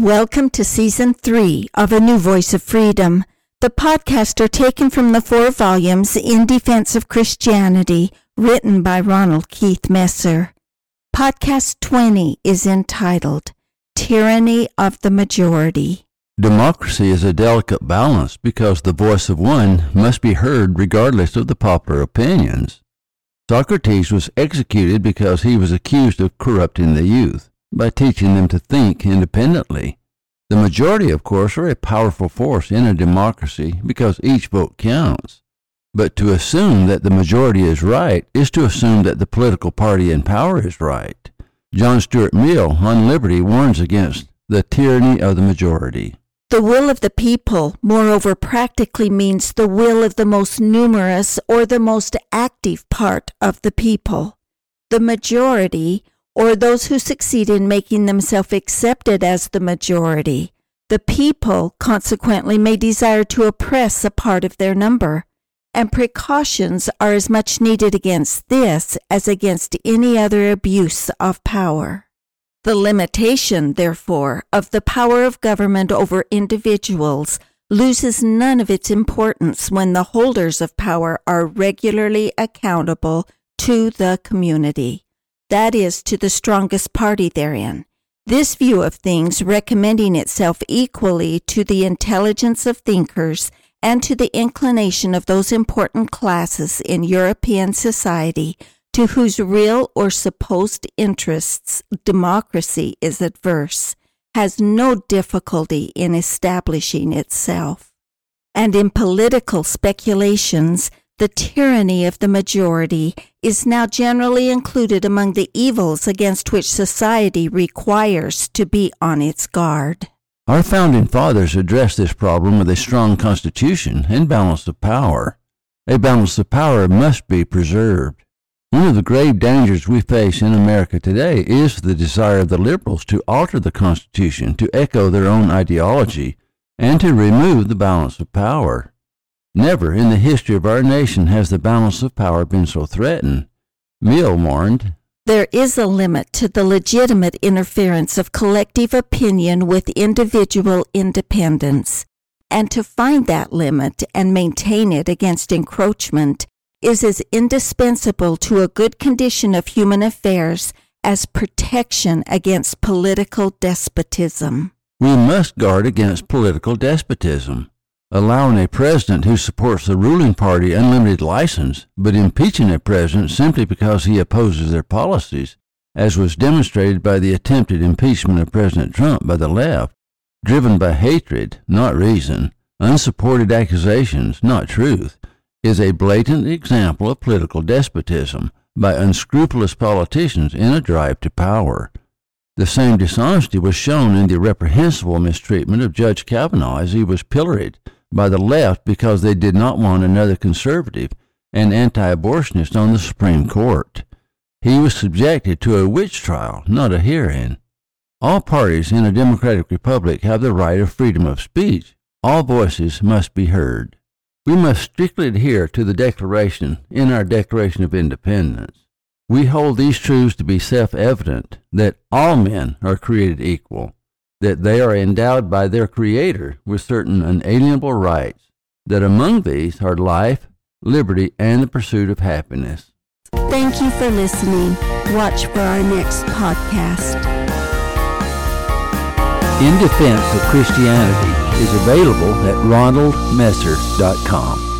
Welcome to season three of A New Voice of Freedom. The podcast are taken from the four volumes In Defense of Christianity, written by Ronald Keith Messer. Podcast 20 is entitled Tyranny of the Majority. Democracy is a delicate balance because the voice of one must be heard regardless of the popular opinions. Socrates was executed because he was accused of corrupting the youth by teaching them to think independently. The majority, of course, are a powerful force in a democracy because each vote counts. But to assume that the majority is right is to assume that the political party in power is right. John Stuart Mill on liberty warns against the tyranny of the majority. The will of the people, moreover, practically means the will of the most numerous or the most active part of the people. The majority, or those who succeed in making themselves accepted as the majority. The people, consequently, may desire to oppress a part of their number, and precautions are as much needed against this as against any other abuse of power. The limitation, therefore, of the power of government over individuals loses none of its importance when the holders of power are regularly accountable to the community that is, to the strongest party therein. This view of things recommending itself equally to the intelligence of thinkers and to the inclination of those important classes in European society to whose real or supposed interests democracy is adverse, has no difficulty in establishing itself. And in political speculations, the tyranny of the majority is now generally included among the evils against which society requires to be on its guard. Our founding fathers addressed this problem with a strong constitution and balance of power. A balance of power must be preserved. One of the grave dangers we face in America today is the desire of the liberals to alter the Constitution to echo their own ideology and to remove the balance of power. Never in the history of our nation has the balance of power been so threatened. Mill warned, There is a limit to the legitimate interference of collective opinion with individual independence, and to find that limit and maintain it against encroachment is as indispensable to a good condition of human affairs as protection against political despotism. We must guard against political despotism allowing a president who supports the ruling party unlimited license, but impeaching a president simply because he opposes their policies, as was demonstrated by the attempted impeachment of President Trump by the left, driven by hatred, not reason, unsupported accusations, not truth, is a blatant example of political despotism by unscrupulous politicians in a drive to power. The same dishonesty was shown in the reprehensible mistreatment of Judge Kavanaugh as he was pilloried by the left because they did not want another conservative and anti abortionist on the Supreme Court. He was subjected to a witch trial, not a hearing. All parties in a democratic republic have the right of freedom of speech. All voices must be heard. We must strictly adhere to the Declaration in our Declaration of Independence. We hold these truths to be self evident that all men are created equal that they are endowed by their Creator with certain unalienable rights, that among these are life, liberty, and the pursuit of happiness. Thank you for listening. Watch for our next podcast. In Defense of Christianity is available at ronaldmesser.com.